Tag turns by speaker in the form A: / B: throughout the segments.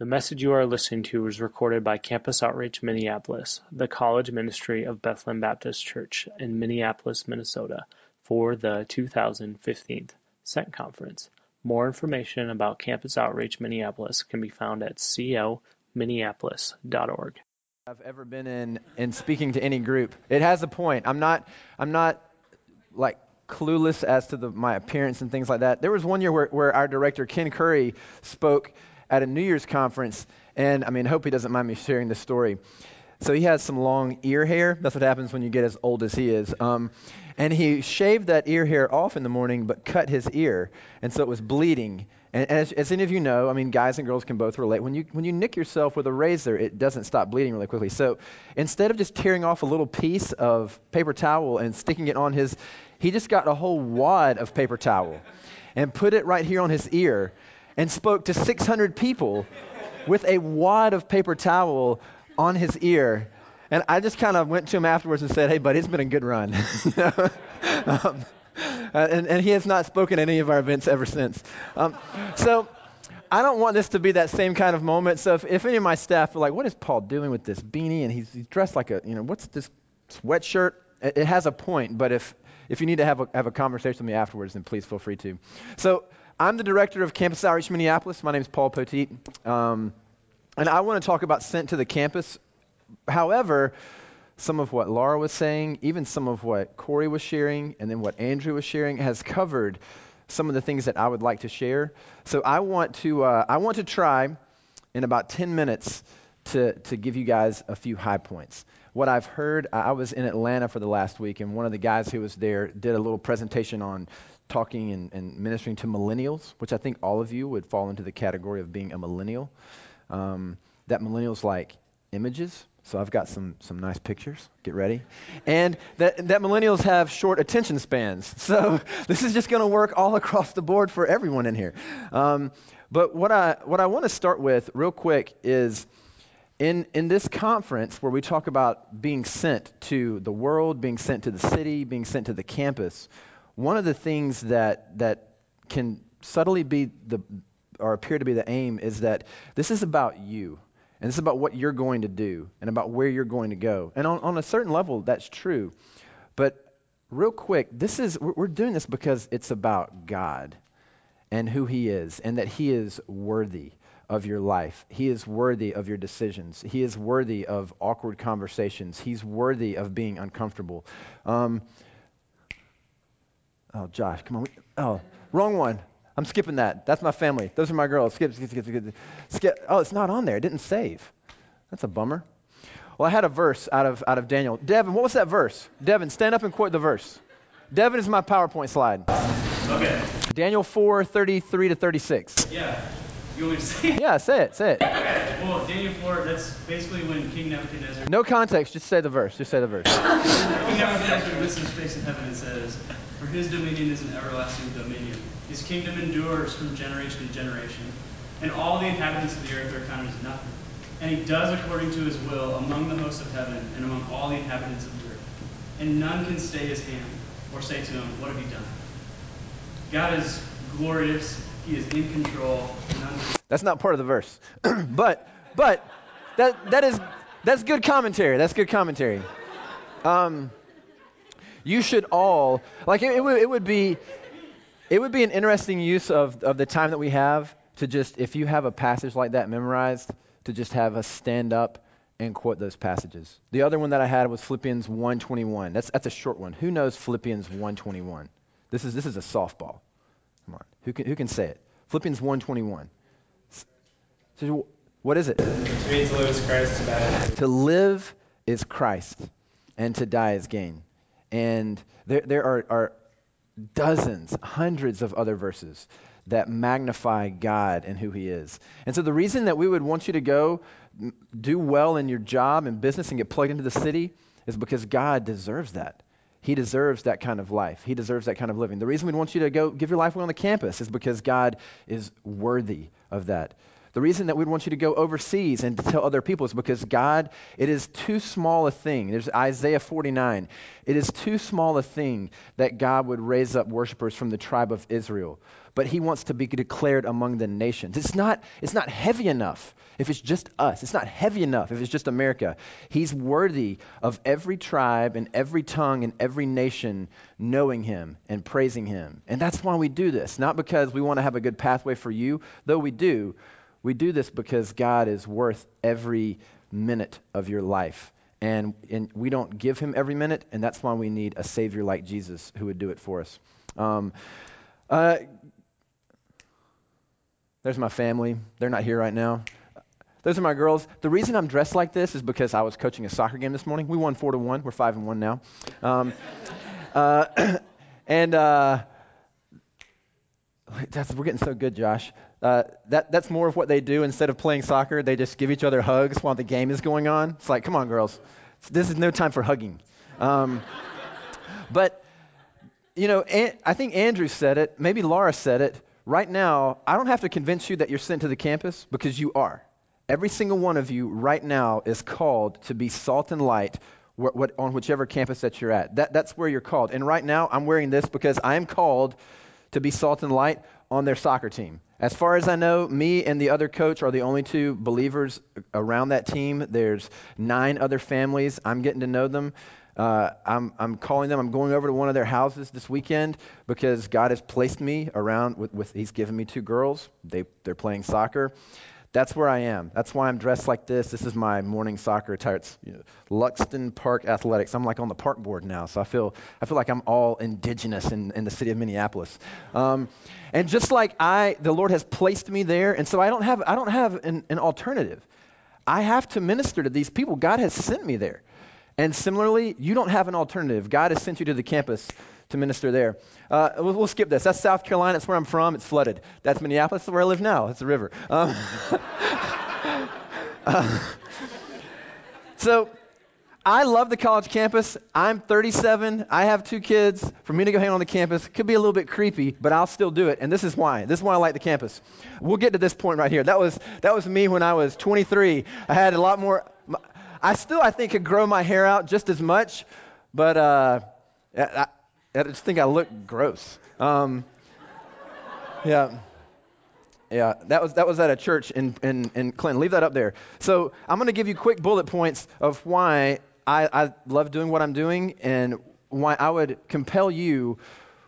A: The message you are listening to was recorded by Campus Outreach Minneapolis, the college ministry of Bethlehem Baptist Church in Minneapolis, Minnesota, for the 2015 SENT Conference. More information about Campus Outreach Minneapolis can be found at cominneapolis.org.
B: I've ever been in in speaking to any group. It has a point. I'm not I'm not like clueless as to the, my appearance and things like that. There was one year where, where our director Ken Curry spoke at a New Year's conference, and I mean, hope he doesn't mind me sharing this story. So he has some long ear hair. That's what happens when you get as old as he is. Um, and he shaved that ear hair off in the morning, but cut his ear, and so it was bleeding. And as, as any of you know, I mean, guys and girls can both relate. When you when you nick yourself with a razor, it doesn't stop bleeding really quickly. So instead of just tearing off a little piece of paper towel and sticking it on his, he just got a whole wad of paper towel, and put it right here on his ear and spoke to 600 people with a wad of paper towel on his ear. And I just kind of went to him afterwards and said, Hey, buddy, it's been a good run. um, and, and, he has not spoken at any of our events ever since. Um, so I don't want this to be that same kind of moment. So if, if any of my staff are like, What is Paul doing with this beanie? And he's, he's dressed like a, you know, what's this sweatshirt? It, it has a point, but if, if you need to have a, have a conversation with me afterwards, then please feel free to. So I'm the director of Campus Outreach Minneapolis. My name is Paul Poteet. Um, and I want to talk about sent to the campus. However, some of what Laura was saying, even some of what Corey was sharing, and then what Andrew was sharing has covered some of the things that I would like to share. So I want to, uh, I want to try in about 10 minutes to, to give you guys a few high points. What I've heard, I was in Atlanta for the last week, and one of the guys who was there did a little presentation on talking and, and, ministering to millennials, which I think all of you would fall into the category of being a millennial. Um, that millennials like images. So I've got some, some nice pictures. Get ready. And that, that millennials have short attention spans. So this is just going to work all across the board for everyone in here. Um, but what I, what I want to start with real quick is in, in this conference where we talk about being sent to the world, being sent to the city, being sent to the campus, one of the things that, that can subtly be the, or appear to be the aim is that this is about you. And this is about what you're going to do and about where you're going to go. And on, on a certain level, that's true. But real quick, this is we're doing this because it's about God and who He is, and that He is worthy of your life. He is worthy of your decisions. He is worthy of awkward conversations. He's worthy of being uncomfortable. Um, Oh, Josh, come on. Oh, wrong one. I'm skipping that. That's my family. Those are my girls. Skip, skip, skip, skip, skip. Oh, it's not on there. It didn't save. That's a bummer. Well, I had a verse out of, out of Daniel. Devin, what was that verse? Devin, stand up and quote the verse. Devin is my PowerPoint slide.
C: Okay.
B: Daniel 4, 33 to 36.
C: Yeah. You want me to say
B: it? Yeah, say it, say it.
C: Okay. Well, Daniel 4, that's basically when King Nebuchadnezzar.
B: No context, just say the verse. Just say the verse.
C: King Nebuchadnezzar lifts his face in heaven and says, For his dominion is an everlasting dominion. His kingdom endures from generation to generation. And all the inhabitants of the earth are counted as nothing. And he does according to his will among the hosts of heaven and among all the inhabitants of the earth. And none can stay his hand or say to him, What have you done? God is glorious he is in control.
B: That's not part of the verse. but but that that is that's good commentary. That's good commentary. Um, you should all like it, it, would, it would be it would be an interesting use of, of the time that we have to just if you have a passage like that memorized to just have us stand up and quote those passages. The other one that I had was Philippians 1:21. That's that's a short one. Who knows Philippians 1:21? This is this is a softball. Come on. Who can, who can say it? Philippians 1.21. So what is it?
C: To me, to live is Christ, to
B: To live is Christ, and to die is gain. And there, there are, are dozens, hundreds of other verses that magnify God and who He is. And so the reason that we would want you to go do well in your job and business and get plugged into the city is because God deserves that. He deserves that kind of life. He deserves that kind of living. The reason we want you to go give your life away on the campus is because God is worthy of that. The reason that we'd want you to go overseas and to tell other people is because God, it is too small a thing. There's Isaiah 49. It is too small a thing that God would raise up worshipers from the tribe of Israel, but he wants to be declared among the nations. It's not, it's not heavy enough if it's just us. It's not heavy enough if it's just America. He's worthy of every tribe and every tongue and every nation knowing him and praising him. And that's why we do this, not because we want to have a good pathway for you, though we do we do this because God is worth every minute of your life. And, and we don't give him every minute, and that's why we need a Savior like Jesus who would do it for us. Um, uh, there's my family. They're not here right now. Those are my girls. The reason I'm dressed like this is because I was coaching a soccer game this morning. We won four to one. We're five and one now. Um, uh, and uh, we're getting so good, Josh. Uh, that, that's more of what they do. Instead of playing soccer, they just give each other hugs while the game is going on. It's like, come on, girls. This is no time for hugging. Um, but, you know, I think Andrew said it. Maybe Laura said it. Right now, I don't have to convince you that you're sent to the campus because you are. Every single one of you right now is called to be salt and light wh- what, on whichever campus that you're at. That, that's where you're called. And right now, I'm wearing this because I am called to be salt and light on their soccer team. As far as I know, me and the other coach are the only two believers around that team. There's nine other families. I'm getting to know them. Uh, I'm, I'm calling them. I'm going over to one of their houses this weekend because God has placed me around with, with He's given me two girls. They, they're playing soccer. That's where I am. That's why I'm dressed like this. This is my morning soccer attire. It's you know, Luxton Park Athletics. I'm like on the park board now, so I feel I feel like I'm all indigenous in, in the city of Minneapolis. Um, and just like I, the Lord has placed me there, and so I don't have I don't have an, an alternative. I have to minister to these people. God has sent me there. And similarly, you don't have an alternative. God has sent you to the campus to minister there. Uh, we'll, we'll, skip this. That's South Carolina. That's where I'm from. It's flooded. That's Minneapolis. That's where I live now. It's a river. Um, uh, so I love the college campus. I'm 37. I have two kids. For me to go hang on the campus could be a little bit creepy, but I'll still do it. And this is why. This is why I like the campus. We'll get to this point right here. That was that was me when I was 23. I had a lot more. I still, I think, could grow my hair out just as much, but uh, I, I just think I look gross. Um, yeah. Yeah, that was, that was at a church in, in, in Clinton. Leave that up there. So I'm going to give you quick bullet points of why I, I love doing what I'm doing and why I would compel you,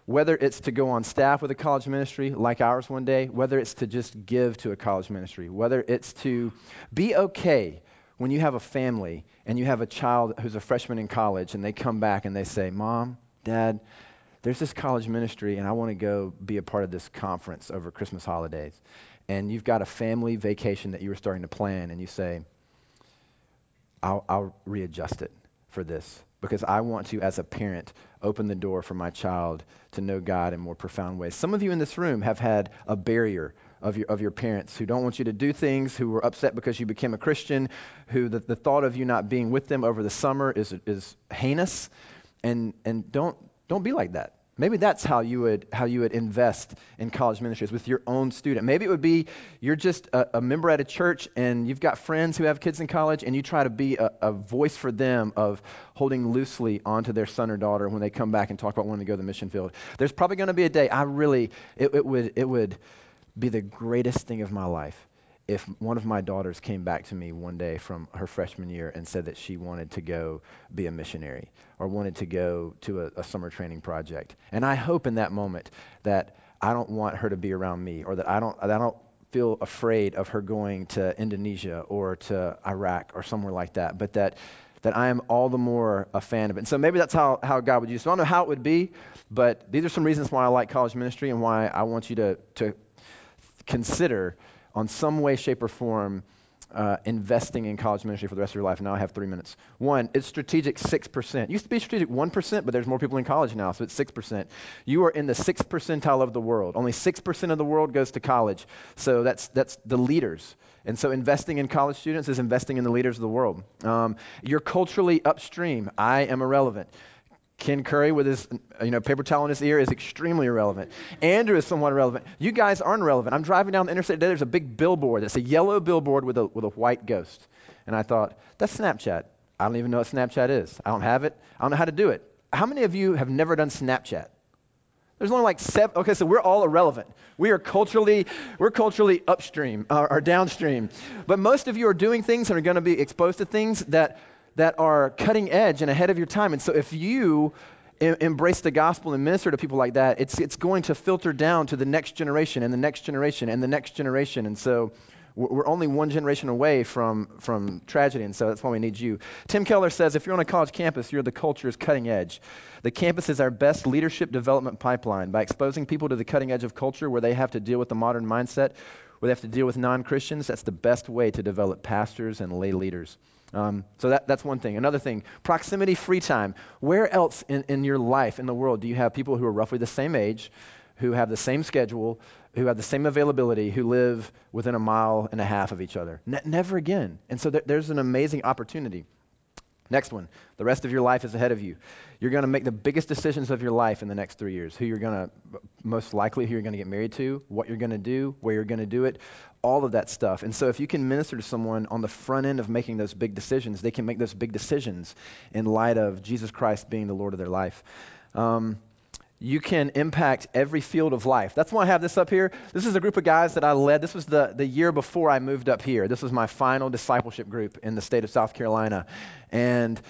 B: whether it's to go on staff with a college ministry like ours one day, whether it's to just give to a college ministry, whether it's to be okay when you have a family and you have a child who's a freshman in college and they come back and they say, Mom, Dad, there's this college ministry, and I want to go be a part of this conference over Christmas holidays. And you've got a family vacation that you were starting to plan, and you say, I'll, I'll readjust it for this because I want to, as a parent, open the door for my child to know God in more profound ways. Some of you in this room have had a barrier of your, of your parents who don't want you to do things, who were upset because you became a Christian, who the, the thought of you not being with them over the summer is, is heinous and and don't don't be like that. Maybe that's how you would how you would invest in college ministries with your own student. Maybe it would be you're just a, a member at a church and you've got friends who have kids in college and you try to be a, a, voice for them of holding loosely onto their son or daughter when they come back and talk about wanting to go to the mission field. There's probably going to be a day I really it, it would it would be the greatest thing of my life if one of my daughters came back to me one day from her freshman year and said that she wanted to go be a missionary or wanted to go to a, a, summer training project. And I hope in that moment that I don't want her to be around me or that I don't, that I don't feel afraid of her going to Indonesia or to Iraq or somewhere like that, but that, that I am all the more a fan of it. And so maybe that's how, how God would use it. I don't know how it would be, but these are some reasons why I like college ministry and why I want you to, to consider on some way, shape, or form uh, investing in college ministry for the rest of your life. Now I have three minutes. One, it's strategic 6%. It used to be strategic 1%, but there's more people in college now, so it's 6%. You are in the 6th percentile of the world. Only 6% of the world goes to college. So that's, that's the leaders. And so investing in college students is investing in the leaders of the world. Um, you're culturally upstream. I am irrelevant Ken Curry with his you know paper towel in his ear is extremely irrelevant. Andrew is somewhat irrelevant. You guys aren't relevant. I'm driving down the interstate today. There's a big billboard. It's a yellow billboard with a with a white ghost. And I thought that's Snapchat. I don't even know what Snapchat is. I don't have it. I don't know how to do it. How many of you have never done Snapchat? There's only like seven. Okay, so we're all irrelevant. We are culturally, we're culturally upstream or, or downstream. But most of you are doing things and are going to be exposed to things that that are cutting edge and ahead of your time. And so if you embrace the gospel and minister to people like that, it's it's going to filter down to the next generation and the next generation and the next generation. And so we're only one generation away from, from tragedy, and so that's why we need you. Tim Keller says if you're on a college campus, you're the culture's cutting edge. The campus is our best leadership development pipeline. By exposing people to the cutting edge of culture where they have to deal with the modern mindset, where they have to deal with non Christians, that's the best way to develop pastors and lay leaders. Um, so that, that's one thing. Another thing, proximity free time. Where else in, in your life, in the world, do you have people who are roughly the same age, who have the same schedule, who have the same availability, who live within a mile and a half of each other. Ne- never again. And so there, there's an amazing opportunity. Next one. The rest of your life is ahead of you. You're going to make the biggest decisions of your life in the next three years. Who you're going to, most likely, who you're going to get married to, what you're going to do, where you're going to do it, all of that stuff. And so if you can minister to someone on the front end of making those big decisions, they can make those big decisions in light of Jesus Christ being the Lord of their life. Um, you can impact every field of life. That's why I have this up here. This is a group of guys that I led. This was the, the year before I moved up here. This was my final discipleship group in the state of South Carolina. And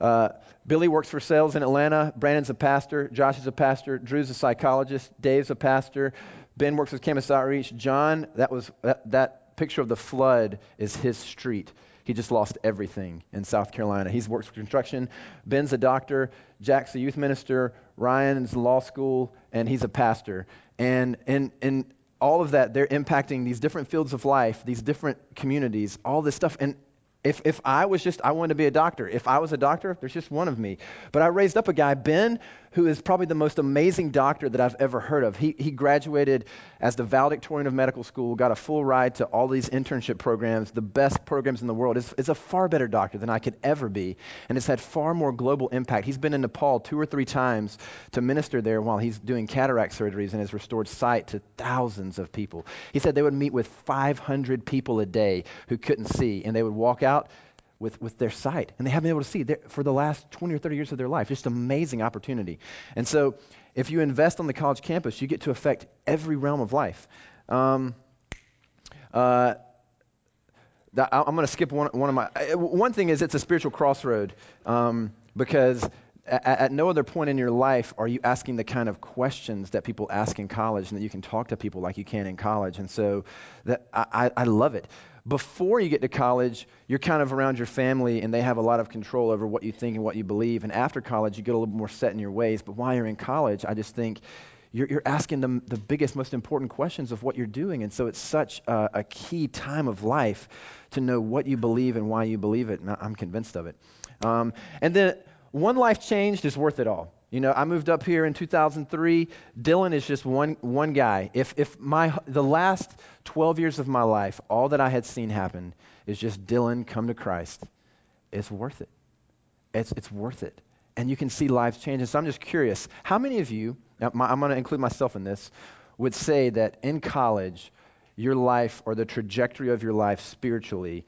B: uh, Billy works for sales in Atlanta. Brandon's a pastor. Josh is a pastor. Drew's a psychologist. Dave's a pastor. Ben works with Campus Outreach. John, that was that, that picture of the flood is his street. He just lost everything in South Carolina. He's works for construction. Ben's a doctor. Jack's a youth minister. Ryan's law school, and he's a pastor. And and, and all of that, they're impacting these different fields of life, these different communities, all this stuff. And if, if I was just, I wanted to be a doctor. If I was a doctor, there's just one of me. But I raised up a guy, Ben, who is probably the most amazing doctor that I've ever heard of. He, he graduated as the valedictorian of medical school, got a full ride to all these internship programs, the best programs in the world. Is, is a far better doctor than I could ever be, and has had far more global impact. He's been in Nepal two or three times to minister there while he's doing cataract surgeries and has restored sight to thousands of people. He said they would meet with 500 people a day who couldn't see, and they would walk out with, with their sight. And they haven't been able to see for the last 20 or 30 years of their life. Just amazing opportunity. And so if you invest on the college campus, you get to affect every realm of life. Um, uh, I'm going to skip one, one of my. One thing is it's a spiritual crossroad um, because at, at, no other point in your life are you asking the kind of questions that people ask in college and that you can talk to people like you can in college. And so that, I, I love it before you get to college, you're kind of around your family and they have a lot of control over what you think and what you believe. And after college, you get a little more set in your ways. But while you're in college, I just think you're, you're asking them the biggest, most important questions of what you're doing. And so it's such a, a key time of life to know what you believe and why you believe it. And I'm convinced of it. Um, and then one life changed is worth it all. You know, I moved up here in 2003. Dylan is just one, one guy. If, if my, the last 12 years of my life, all that I had seen happen is just Dylan come to Christ, it's worth it. It's, it's worth it. And you can see lives change. And so I'm just curious how many of you, my, I'm going to include myself in this, would say that in college, your life or the trajectory of your life spiritually,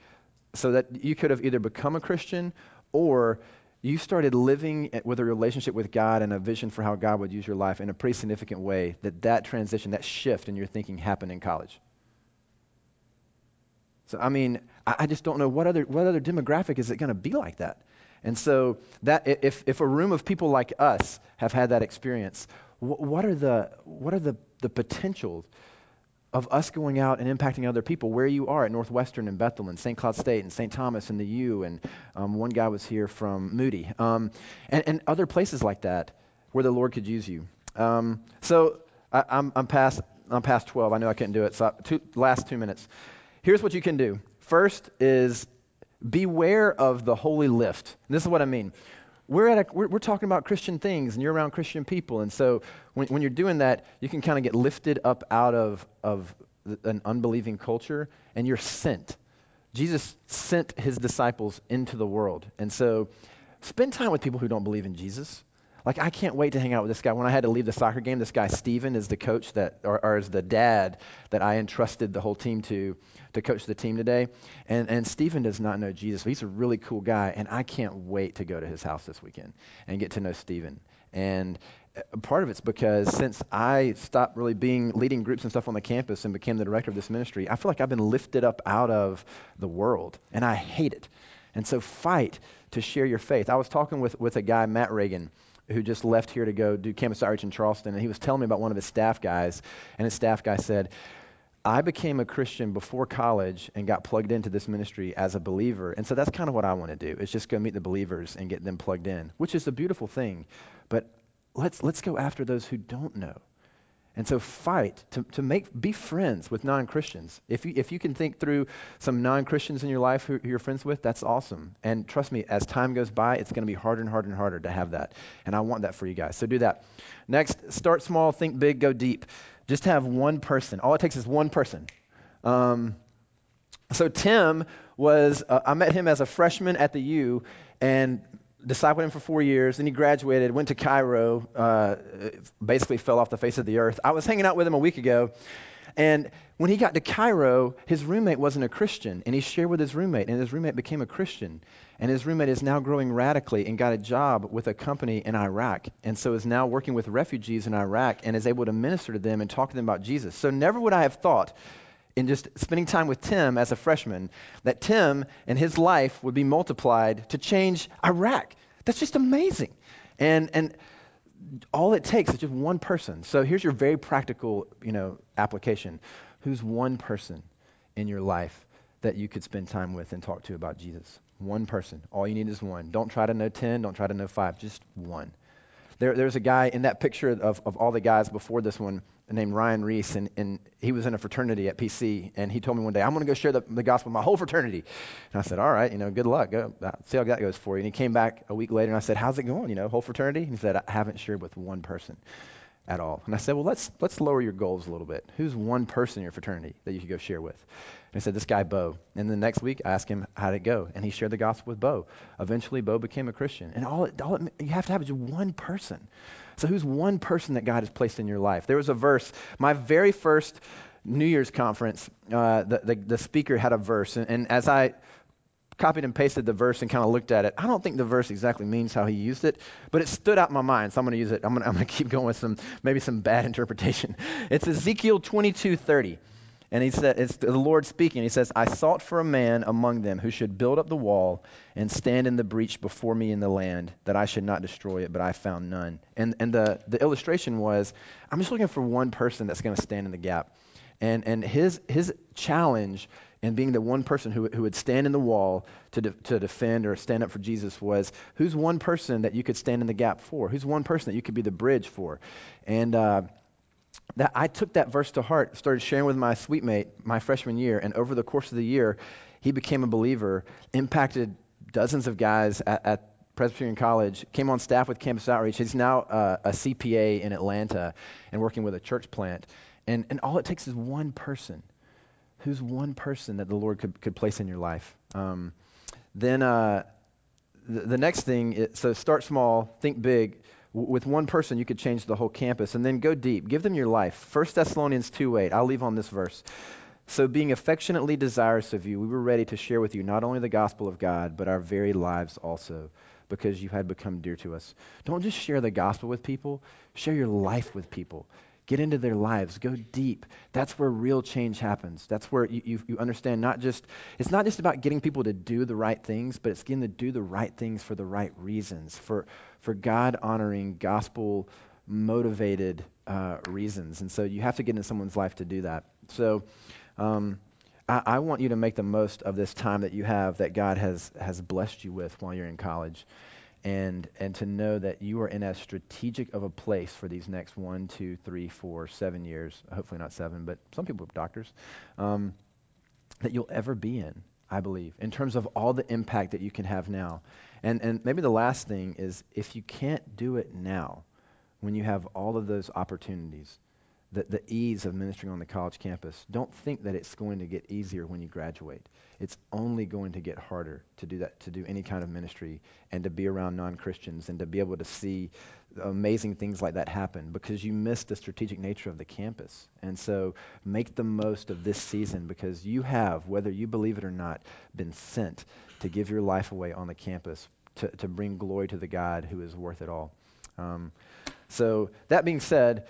B: so that you could have either become a Christian or you started living with a relationship with God and a vision for how God would use your life in a pretty significant way, that that transition, that shift in your thinking happened in college. So, I mean, I, I just don't know what other, what other demographic is it going to be like that. And so, that if, if a room of people like us have had that experience, what, what are the, what are the, the potentials of us going out and impacting other people where you are at Northwestern and Bethel and St. Cloud State and St. Thomas and the U, and um, one guy was here from Moody, um, and, and, other places like that where the Lord could use you. Um, so I, am I'm, past, I'm past 12. I know I couldn't do it. So two, last two minutes. Here's what you can do. First is beware of the holy lift. And this is what I mean we're, at a, we're, we're, talking about Christian things and you're around Christian people. And so when, when you're doing that, you can kind of get lifted up out of, of an unbelieving culture and you're sent. Jesus sent his disciples into the world. And so spend time with people who don't believe in Jesus. Like, I can't wait to hang out with this guy. When I had to leave the soccer game, this guy, Steven, is the coach that, or, or is the dad that I entrusted the whole team to, to coach the team today. And, and Steven does not know Jesus. He's a really cool guy, and I can't wait to go to his house this weekend and get to know Steven. And uh, part of it's because since I stopped really being leading groups and stuff on the campus and became the director of this ministry, I feel like I've been lifted up out of the world, and I hate it. And so fight to share your faith. I was talking with, with a guy, Matt Reagan, who just left here to go do campus outreach in Charleston, and he was telling me about one of his staff guys, and his staff guy said, I became a Christian before college and got plugged into this ministry as a believer. And so that's kind of what I want to do, is just go meet the believers and get them plugged in, which is a beautiful thing. But let's, let's go after those who don't know. And so fight to, to make, be friends with non Christians. If you, if you can think through some non Christians in your life who, who, you're friends with, that's awesome. And trust me, as time goes by, it's going to be harder and harder and harder to have that. And I want that for you guys. So do that. Next, start small, think big, go deep. Just have one person. All it takes is one person. Um, so Tim was, uh, I met him as a freshman at the U, and discipled him for four years. Then he graduated, went to Cairo, uh, basically fell off the face of the earth. I was hanging out with him a week ago, and when he got to Cairo, his roommate wasn't a Christian, and he shared with his roommate, and his roommate became a Christian. And his roommate is now growing radically and got a job with a company in Iraq, and so is now working with refugees in Iraq and is able to minister to them and talk to them about Jesus. So never would I have thought in just spending time with Tim as a freshman that Tim and his life would be multiplied to change Iraq. That's just amazing. And, and all it takes is just one person. So here's your very practical, you know, application. Who's one person in your life that you could spend time with and talk to about Jesus? One person. All you need is one. Don't try to know 10, don't try to know 5, just one. There, there's a guy in that picture of, of all the guys before this one named Ryan Reese, and, and he was in a fraternity at PC, and he told me one day, I'm going to go share the, the gospel with my whole fraternity. And I said, all right, you know, good luck. Go, see how that goes for you. And he came back a week later, and I said, how's it going, you know, whole fraternity? And he said, I haven't shared with one person at all. And I said, well, let's, let's lower your goals a little bit. Who's one person in your fraternity that you could go share with? And I said, this guy, Bo. And the next week, I asked him, how'd it go? And he shared the gospel with Bo. Eventually, Bo became a Christian. And all, it, all it, you have to have is one person. So, who's one person that God has placed in your life? There was a verse, my very first New Year's conference, uh, the, the, the, speaker had a verse. And, and as I copied and pasted the verse and kind of looked at it. I don't think the verse exactly means how he used it, but it stood out in my mind, so I'm going to use it. I'm going to keep going with some maybe some bad interpretation. It's Ezekiel 22:30. And he said, it's the Lord speaking. He says, I sought for a man among them who should build up the wall and stand in the breach before me in the land, that I should not destroy it, but I found none. And, and the, the illustration was, I'm just looking for one person that's going to stand in the gap. And, and his, his challenge in being the one person who, who would stand in the wall to, de, to defend or stand up for Jesus was, who's one person that you could stand in the gap for? Who's one person that you could be the bridge for? And uh, that I took that verse to heart, started sharing with my suite mate my freshman year, and over the course of the year, he became a believer, impacted dozens of guys at, at Presbyterian College, came on staff with Campus Outreach. He's now uh, a CPA in Atlanta and working with a church plant. And, and all it takes is one person. Who's one person that the Lord could, could place in your life? Um, then uh, the, the, next thing, is, so start small, think big with one person, you could change the whole campus. And then go deep. Give them your life. 1 Thessalonians 2 8. I'll leave on this verse. So, being affectionately desirous of you, we were ready to share with you not only the gospel of God, but our very lives also, because you had become dear to us. Don't just share the gospel with people, share your life with people. Get into their lives. Go deep. That's where real change happens. That's where you, you, you, understand not just, it's not just about getting people to do the right things, but it's getting to do the right things for the right reasons, for, for God honoring, gospel motivated uh, reasons. And so you have to get into someone's life to do that. So um, I, I want you to make the most of this time that you have that God has, has blessed you with while you're in college and and to know that you are in as strategic of a place for these next one, two, three, four, seven years. Hopefully not seven, but some people are doctors. Um, that you'll ever be in, I believe, in terms of all the impact that you can have now. And and maybe the last thing is if you can't do it now, when you have all of those opportunities, the, the ease of ministering on the college campus, don't think that it's going to get easier when you graduate. It's only going to get harder to do that, to do any kind of ministry and to be around non Christians and to be able to see amazing things like that happen because you miss the strategic nature of the campus. And so make the most of this season because you have, whether you believe it or not, been sent to give your life away on the campus to, to bring glory to the God who is worth it all. Um, so, that being said,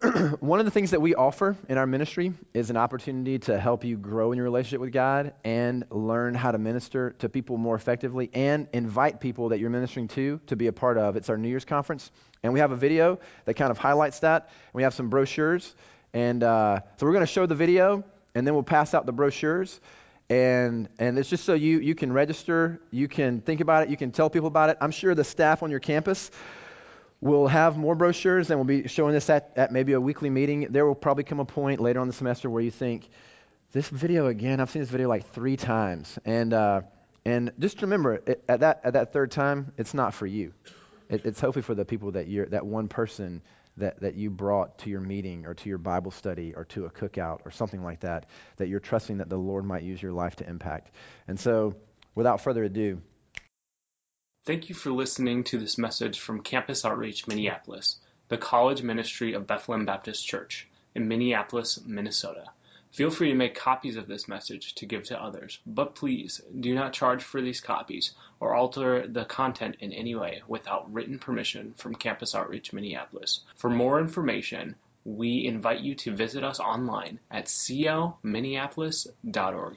B: one of the things that we offer in our ministry is an opportunity to help you grow in your relationship with God and learn how to minister to people more effectively and invite people that you're ministering to to be a part of. It's our New Year's conference, and we have a video that kind of highlights that. We have some brochures, and uh, so we're going to show the video, and then we'll pass out the brochures. And, and it's just so you, you can register, you can think about it, you can tell people about it. I'm sure the staff on your campus We'll have more brochures and we'll be showing this at, at maybe a weekly meeting. There will probably come a point later on the semester where you think, this video again, I've seen this video like three times. And, uh, and just remember, it, at, that, at that third time, it's not for you. It, it's hopefully for the people that you're, that one person that, that you brought to your meeting or to your Bible study or to a cookout or something like that, that you're trusting that the Lord might use your life to impact. And so, without further ado,
A: Thank you for listening to this message from Campus Outreach Minneapolis, the college ministry of Bethlehem Baptist Church in Minneapolis, Minnesota. Feel free to make copies of this message to give to others, but please do not charge for these copies or alter the content in any way without written permission from Campus Outreach Minneapolis. For more information, we invite you to visit us online at cominneapolis.org.